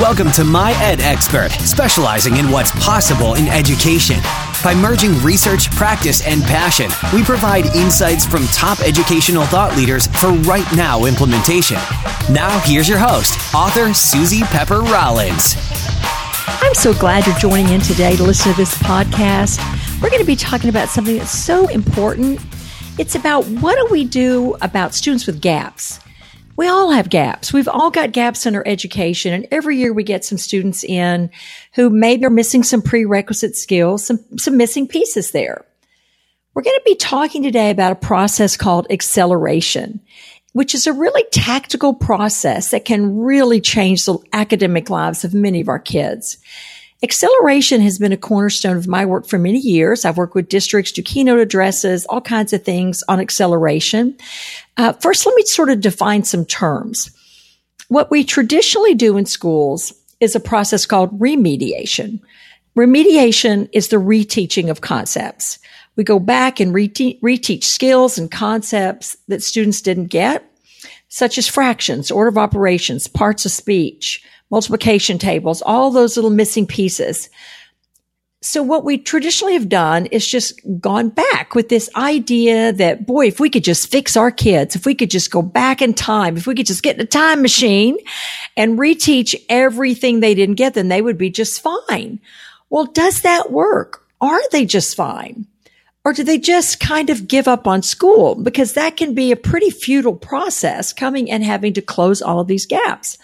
Welcome to My Ed Expert, specializing in what's possible in education. By merging research, practice, and passion, we provide insights from top educational thought leaders for right now implementation. Now, here's your host, author Suzy Pepper Rollins. I'm so glad you're joining in today to listen to this podcast. We're going to be talking about something that's so important. It's about what do we do about students with gaps? We all have gaps. We've all got gaps in our education. And every year we get some students in who maybe are missing some prerequisite skills, some, some missing pieces there. We're going to be talking today about a process called acceleration, which is a really tactical process that can really change the academic lives of many of our kids. Acceleration has been a cornerstone of my work for many years. I've worked with districts, do keynote addresses, all kinds of things on acceleration. Uh, first, let me sort of define some terms. What we traditionally do in schools is a process called remediation. Remediation is the reteaching of concepts. We go back and rete- reteach skills and concepts that students didn't get, such as fractions, order of operations, parts of speech, multiplication tables, all those little missing pieces. So what we traditionally have done is just gone back with this idea that, boy, if we could just fix our kids, if we could just go back in time, if we could just get in a time machine and reteach everything they didn't get, then they would be just fine. Well, does that work? Are they just fine? Or do they just kind of give up on school? Because that can be a pretty futile process coming and having to close all of these gaps.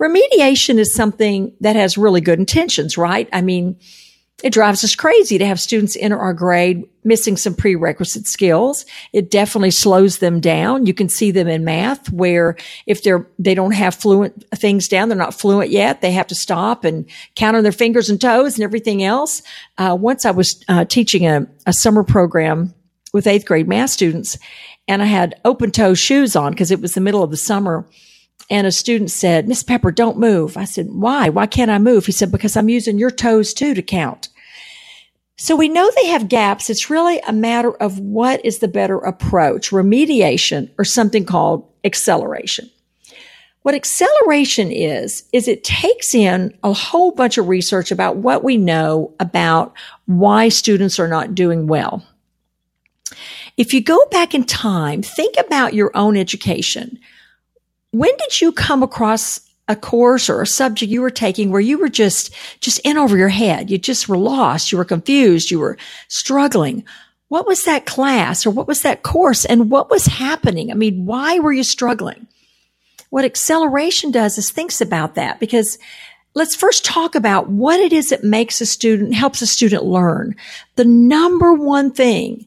Remediation is something that has really good intentions, right? I mean, it drives us crazy to have students enter our grade missing some prerequisite skills. It definitely slows them down. You can see them in math where if they're, they don't have fluent things down, they're not fluent yet. They have to stop and count on their fingers and toes and everything else. Uh, once I was uh, teaching a, a summer program with eighth grade math students and I had open toe shoes on because it was the middle of the summer. And a student said, Miss Pepper, don't move. I said, why? Why can't I move? He said, because I'm using your toes too to count. So we know they have gaps. It's really a matter of what is the better approach, remediation or something called acceleration. What acceleration is, is it takes in a whole bunch of research about what we know about why students are not doing well. If you go back in time, think about your own education. When did you come across a course or a subject you were taking where you were just, just in over your head? You just were lost. You were confused. You were struggling. What was that class or what was that course and what was happening? I mean, why were you struggling? What acceleration does is thinks about that because let's first talk about what it is that makes a student, helps a student learn. The number one thing,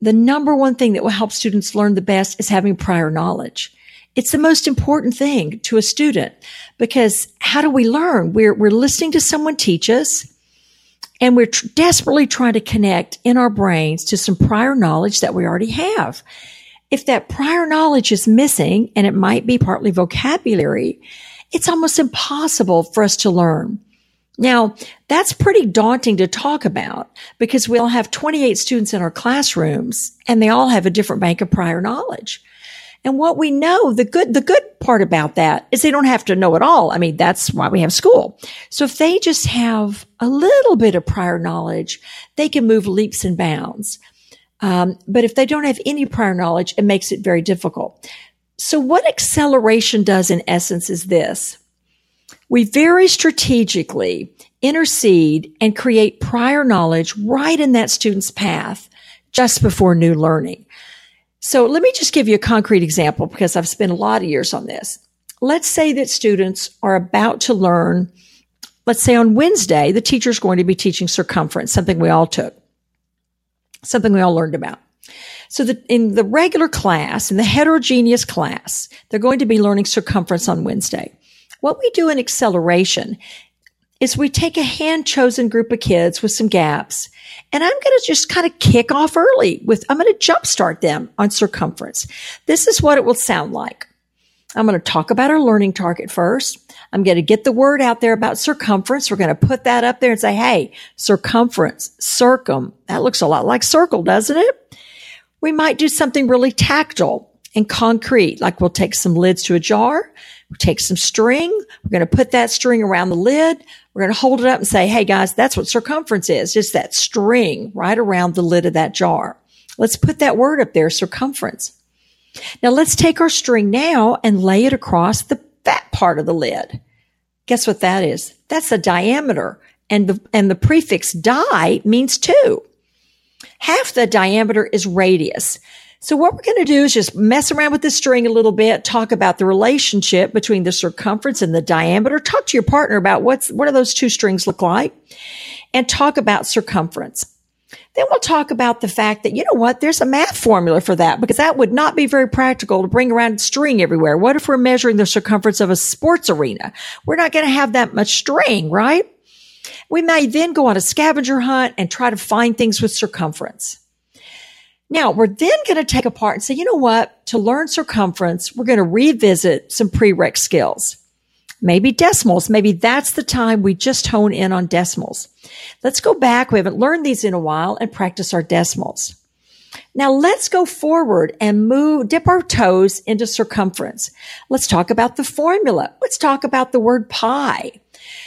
the number one thing that will help students learn the best is having prior knowledge. It's the most important thing to a student because how do we learn? We're, we're listening to someone teach us and we're tr- desperately trying to connect in our brains to some prior knowledge that we already have. If that prior knowledge is missing and it might be partly vocabulary, it's almost impossible for us to learn. Now, that's pretty daunting to talk about because we all have 28 students in our classrooms and they all have a different bank of prior knowledge. And what we know, the good, the good part about that is they don't have to know it all. I mean, that's why we have school. So if they just have a little bit of prior knowledge, they can move leaps and bounds. Um, but if they don't have any prior knowledge, it makes it very difficult. So what acceleration does in essence is this. We very strategically intercede and create prior knowledge right in that student's path just before new learning. So let me just give you a concrete example because I've spent a lot of years on this. Let's say that students are about to learn, let's say on Wednesday, the teacher is going to be teaching circumference, something we all took, something we all learned about. So that in the regular class, in the heterogeneous class, they're going to be learning circumference on Wednesday. What we do in acceleration is we take a hand chosen group of kids with some gaps and I'm going to just kind of kick off early with, I'm going to jumpstart them on circumference. This is what it will sound like. I'm going to talk about our learning target first. I'm going to get the word out there about circumference. We're going to put that up there and say, Hey, circumference, circum. That looks a lot like circle, doesn't it? We might do something really tactile and concrete, like we'll take some lids to a jar Take some string. We're going to put that string around the lid. We're going to hold it up and say, Hey guys, that's what circumference is. Just that string right around the lid of that jar. Let's put that word up there, circumference. Now let's take our string now and lay it across the fat part of the lid. Guess what that is? That's the diameter and the, and the prefix di means two. Half the diameter is radius. So what we're going to do is just mess around with the string a little bit, talk about the relationship between the circumference and the diameter, talk to your partner about what's, what do those two strings look like and talk about circumference. Then we'll talk about the fact that, you know what, there's a math formula for that because that would not be very practical to bring around string everywhere. What if we're measuring the circumference of a sports arena? We're not going to have that much string, right? We may then go on a scavenger hunt and try to find things with circumference. Now we're then going to take apart and say, you know what? To learn circumference, we're going to revisit some prereq skills. Maybe decimals. Maybe that's the time we just hone in on decimals. Let's go back. We haven't learned these in a while and practice our decimals. Now let's go forward and move, dip our toes into circumference. Let's talk about the formula. Let's talk about the word pi.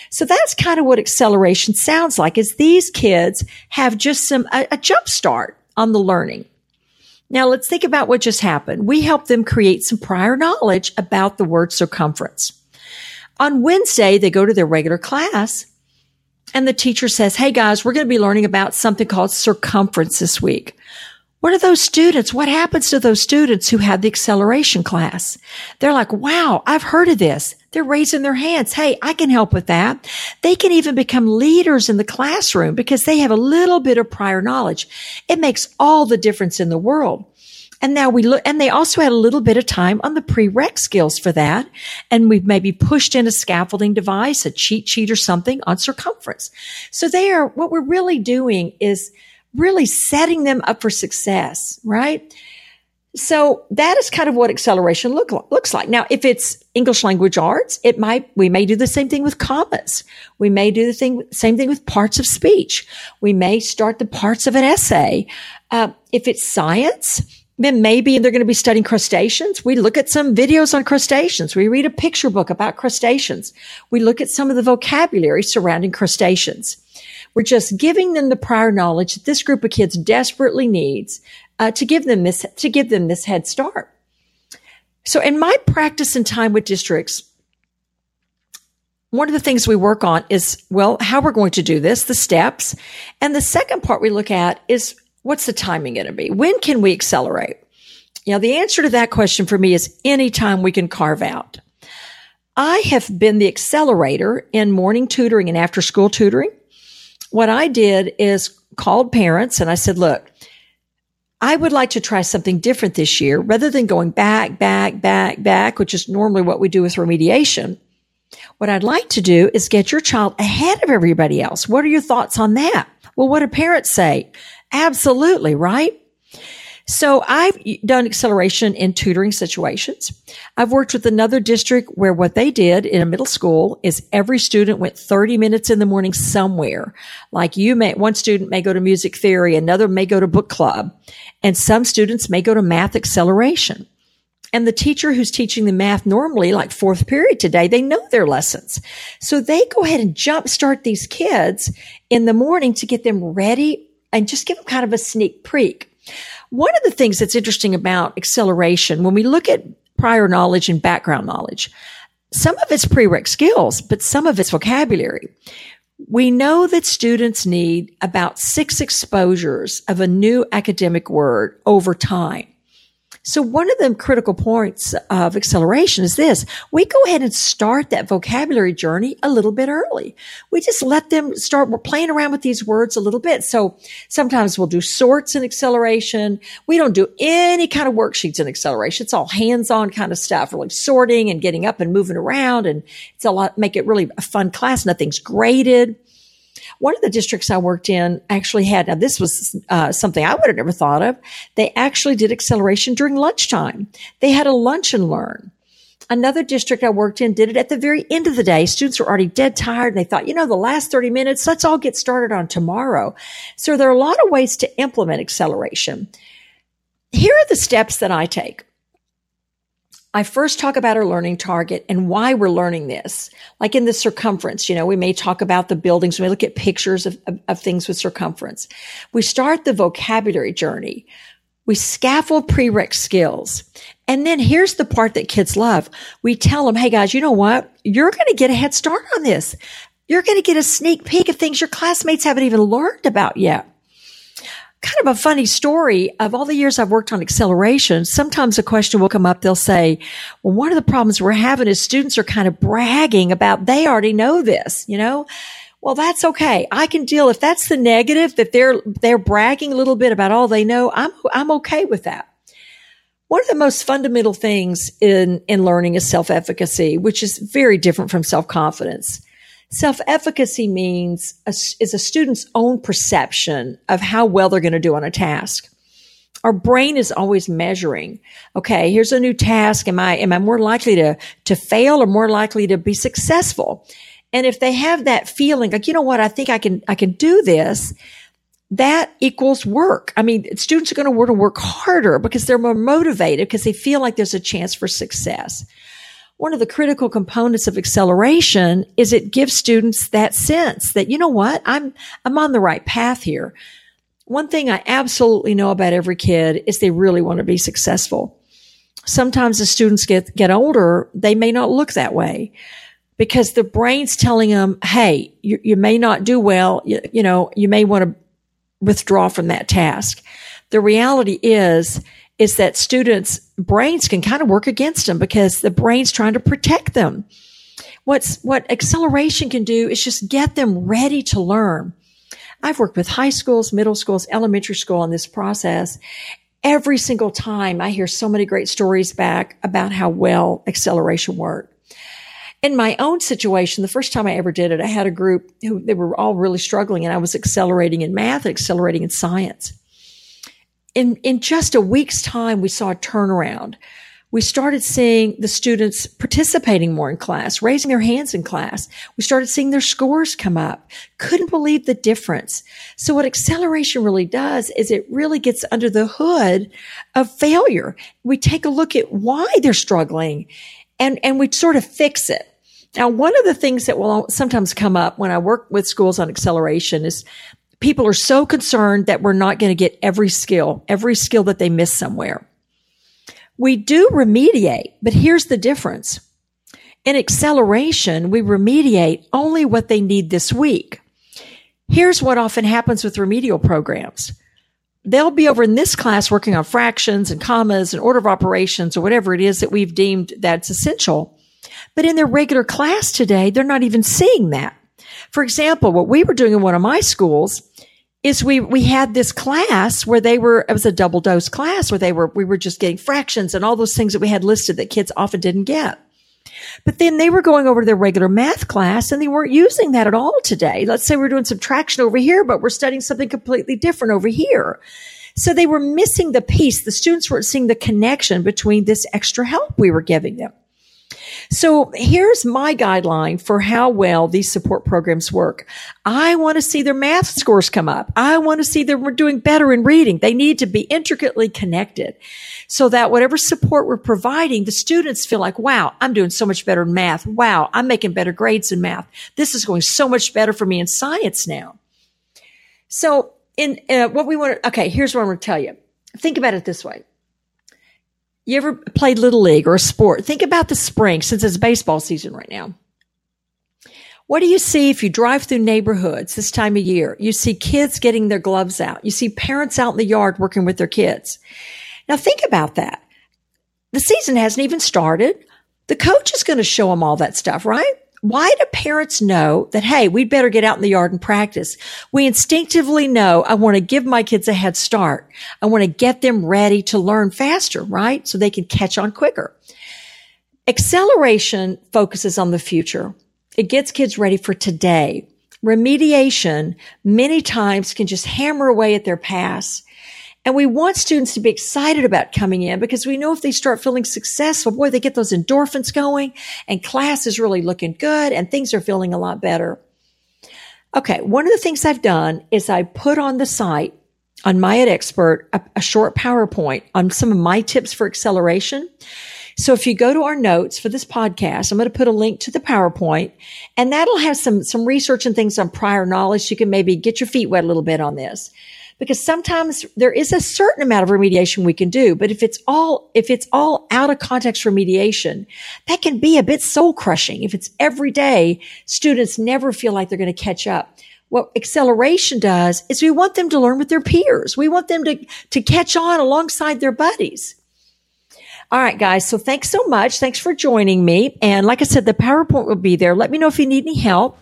So that's kind of what acceleration sounds like is these kids have just some, a, a jump start on the learning. Now let's think about what just happened. We helped them create some prior knowledge about the word circumference. On Wednesday, they go to their regular class and the teacher says, Hey guys, we're going to be learning about something called circumference this week. What are those students? What happens to those students who had the acceleration class? They're like, wow, I've heard of this. They're raising their hands. Hey, I can help with that. They can even become leaders in the classroom because they have a little bit of prior knowledge. It makes all the difference in the world. And now we look, and they also had a little bit of time on the prereq skills for that. And we've maybe pushed in a scaffolding device, a cheat sheet or something on circumference. So they are, what we're really doing is really setting them up for success, right? So that is kind of what acceleration look, looks like. Now, if it's English language arts, it might, we may do the same thing with commas. We may do the thing, same thing with parts of speech. We may start the parts of an essay. Uh, if it's science, then maybe they're going to be studying crustaceans. We look at some videos on crustaceans. We read a picture book about crustaceans. We look at some of the vocabulary surrounding crustaceans. We're just giving them the prior knowledge that this group of kids desperately needs uh, to give them this to give them this head start. So, in my practice and time with districts, one of the things we work on is well, how we're going to do this, the steps, and the second part we look at is what's the timing going to be? When can we accelerate? You know, the answer to that question for me is anytime we can carve out. I have been the accelerator in morning tutoring and after school tutoring what I did is called parents and I said, look, I would like to try something different this year rather than going back, back, back, back, which is normally what we do with remediation. What I'd like to do is get your child ahead of everybody else. What are your thoughts on that? Well, what do parents say? Absolutely, right? So I've done acceleration in tutoring situations. I've worked with another district where what they did in a middle school is every student went 30 minutes in the morning somewhere. Like you may, one student may go to music theory, another may go to book club, and some students may go to math acceleration. And the teacher who's teaching the math normally, like fourth period today, they know their lessons. So they go ahead and jumpstart these kids in the morning to get them ready and just give them kind of a sneak peek. One of the things that's interesting about acceleration, when we look at prior knowledge and background knowledge, some of it's prereq skills, but some of it's vocabulary. We know that students need about six exposures of a new academic word over time. So one of the critical points of acceleration is this. We go ahead and start that vocabulary journey a little bit early. We just let them start we're playing around with these words a little bit. So sometimes we'll do sorts in acceleration. We don't do any kind of worksheets in acceleration. It's all hands-on kind of stuff, really sorting and getting up and moving around. And it's a lot, make it really a fun class. Nothing's graded. One of the districts I worked in actually had, now this was uh, something I would have never thought of. They actually did acceleration during lunchtime. They had a lunch and learn. Another district I worked in did it at the very end of the day. Students were already dead tired and they thought, you know, the last 30 minutes, let's all get started on tomorrow. So there are a lot of ways to implement acceleration. Here are the steps that I take. I first talk about our learning target and why we're learning this. Like in the circumference, you know, we may talk about the buildings. We look at pictures of, of, of things with circumference. We start the vocabulary journey. We scaffold prereq skills. And then here's the part that kids love. We tell them, Hey guys, you know what? You're going to get a head start on this. You're going to get a sneak peek of things your classmates haven't even learned about yet kind of a funny story of all the years I've worked on acceleration. Sometimes a question will come up. They'll say, well, one of the problems we're having is students are kind of bragging about they already know this, you know? Well, that's okay. I can deal if that's the negative that they're they're bragging a little bit about all they know. I'm I'm okay with that. One of the most fundamental things in in learning is self-efficacy, which is very different from self-confidence. Self-efficacy means a, is a student's own perception of how well they're going to do on a task. Our brain is always measuring. Okay, here's a new task. Am I am I more likely to to fail or more likely to be successful? And if they have that feeling, like you know what, I think I can I can do this. That equals work. I mean, students are going to want to work harder because they're more motivated because they feel like there's a chance for success one of the critical components of acceleration is it gives students that sense that, you know what, I'm, I'm on the right path here. One thing I absolutely know about every kid is they really want to be successful. Sometimes as students get, get older, they may not look that way because the brain's telling them, Hey, you, you may not do well. You, you know, you may want to withdraw from that task. The reality is is that students' brains can kind of work against them because the brain's trying to protect them. What's, what acceleration can do is just get them ready to learn. I've worked with high schools, middle schools, elementary school in this process. Every single time I hear so many great stories back about how well acceleration worked. In my own situation, the first time I ever did it, I had a group who they were all really struggling and I was accelerating in math accelerating in science in, in just a week's time, we saw a turnaround. We started seeing the students participating more in class, raising their hands in class. We started seeing their scores come up. Couldn't believe the difference. So what acceleration really does is it really gets under the hood of failure. We take a look at why they're struggling and, and we sort of fix it. Now, one of the things that will sometimes come up when I work with schools on acceleration is people are so concerned that we're not going to get every skill, every skill that they miss somewhere. We do remediate, but here's the difference. In acceleration, we remediate only what they need this week. Here's what often happens with remedial programs. They'll be over in this class working on fractions and commas and order of operations or whatever it is that we've deemed that's essential. But in their regular class today, they're not even seeing that. For example, what we were doing in one of my schools is we, we had this class where they were, it was a double dose class where they were, we were just getting fractions and all those things that we had listed that kids often didn't get. But then they were going over to their regular math class and they weren't using that at all today. Let's say we're doing subtraction over here, but we're studying something completely different over here. So they were missing the piece. The students weren't seeing the connection between this extra help we were giving them. So here's my guideline for how well these support programs work. I want to see their math scores come up. I want to see them doing better in reading. They need to be intricately connected so that whatever support we're providing, the students feel like, wow, I'm doing so much better in math. Wow, I'm making better grades in math. This is going so much better for me in science now. So in uh, what we want to, okay, here's what I'm going to tell you. Think about it this way. You ever played little league or a sport? Think about the spring since it's baseball season right now. What do you see if you drive through neighborhoods this time of year? You see kids getting their gloves out. You see parents out in the yard working with their kids. Now think about that. The season hasn't even started. The coach is going to show them all that stuff, right? Why do parents know that, hey, we'd better get out in the yard and practice? We instinctively know I want to give my kids a head start. I want to get them ready to learn faster, right? So they can catch on quicker. Acceleration focuses on the future. It gets kids ready for today. Remediation many times can just hammer away at their past and we want students to be excited about coming in because we know if they start feeling successful, boy, they get those endorphins going and class is really looking good and things are feeling a lot better. Okay. One of the things I've done is I put on the site on my Ed Expert a, a short PowerPoint on some of my tips for acceleration. So if you go to our notes for this podcast, I'm going to put a link to the PowerPoint and that'll have some, some research and things on prior knowledge. You can maybe get your feet wet a little bit on this because sometimes there is a certain amount of remediation we can do. But if it's all, if it's all out of context remediation, that can be a bit soul crushing. If it's every day, students never feel like they're going to catch up. What acceleration does is we want them to learn with their peers. We want them to, to catch on alongside their buddies. All right, guys. So thanks so much. Thanks for joining me. And like I said, the PowerPoint will be there. Let me know if you need any help.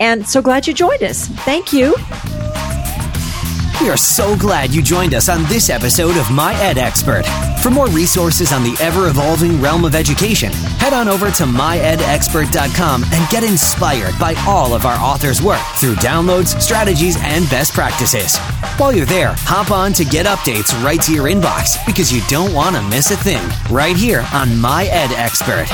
And so glad you joined us. Thank you. We are so glad you joined us on this episode of My Ed Expert. For more resources on the ever evolving realm of education, head on over to myedexpert.com and get inspired by all of our authors' work through downloads, strategies, and best practices. While you're there, hop on to get updates right to your inbox because you don't want to miss a thing right here on My Ed Expert.